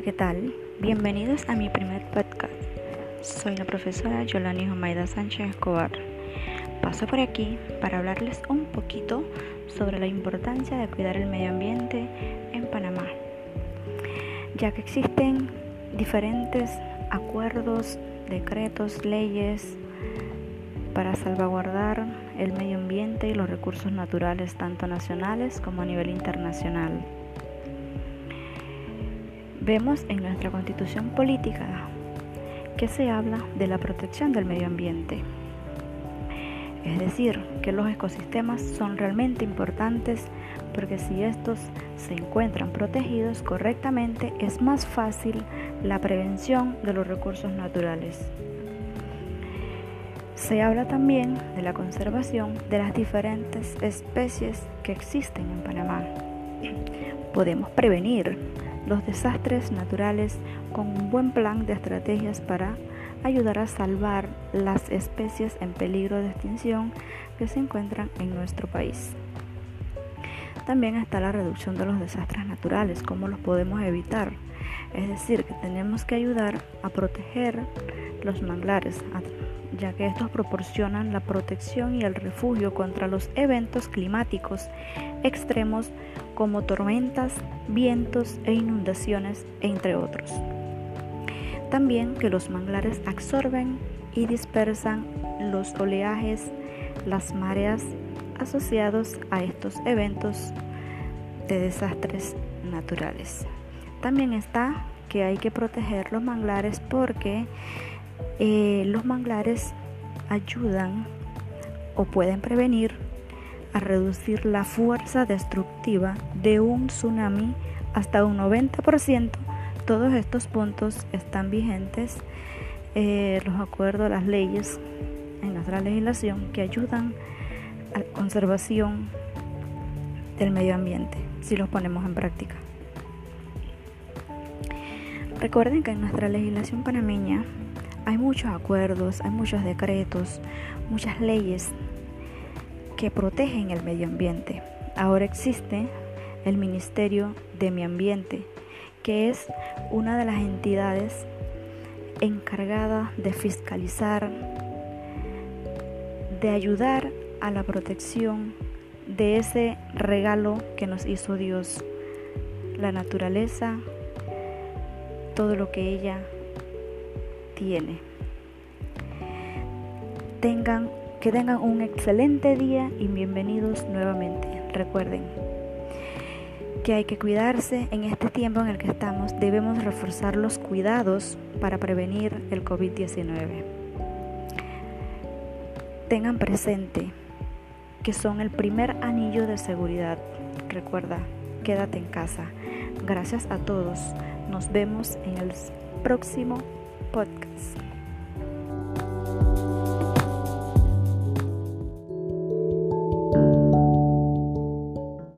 ¿qué tal? Bienvenidos a mi primer podcast. Soy la profesora Yolani Jomaida Sánchez Escobar. Paso por aquí para hablarles un poquito sobre la importancia de cuidar el medio ambiente en Panamá, ya que existen diferentes acuerdos, decretos, leyes para salvaguardar el medio ambiente y los recursos naturales tanto nacionales como a nivel internacional. Vemos en nuestra constitución política que se habla de la protección del medio ambiente. Es decir, que los ecosistemas son realmente importantes porque si estos se encuentran protegidos correctamente es más fácil la prevención de los recursos naturales. Se habla también de la conservación de las diferentes especies que existen en Panamá. Podemos prevenir los desastres naturales con un buen plan de estrategias para ayudar a salvar las especies en peligro de extinción que se encuentran en nuestro país. También está la reducción de los desastres naturales, cómo los podemos evitar. Es decir, que tenemos que ayudar a proteger los manglares, ya que estos proporcionan la protección y el refugio contra los eventos climáticos extremos como tormentas, vientos e inundaciones, entre otros. También que los manglares absorben y dispersan los oleajes, las mareas asociados a estos eventos de desastres naturales. También está que hay que proteger los manglares porque eh, los manglares ayudan o pueden prevenir a reducir la fuerza destructiva de un tsunami hasta un 90%. Todos estos puntos están vigentes, eh, los acuerdos, las leyes en nuestra legislación que ayudan a la conservación del medio ambiente si los ponemos en práctica. Recuerden que en nuestra legislación panameña hay muchos acuerdos, hay muchos decretos, muchas leyes que protegen el medio ambiente. Ahora existe el Ministerio de Medio Ambiente, que es una de las entidades encargada de fiscalizar, de ayudar a la protección de ese regalo que nos hizo Dios, la naturaleza, todo lo que ella tiene. Tengan, que tengan un excelente día y bienvenidos nuevamente. Recuerden que hay que cuidarse en este tiempo en el que estamos. Debemos reforzar los cuidados para prevenir el COVID-19. Tengan presente que son el primer anillo de seguridad. Recuerda, quédate en casa. Gracias a todos. Nos vemos en el próximo podcast.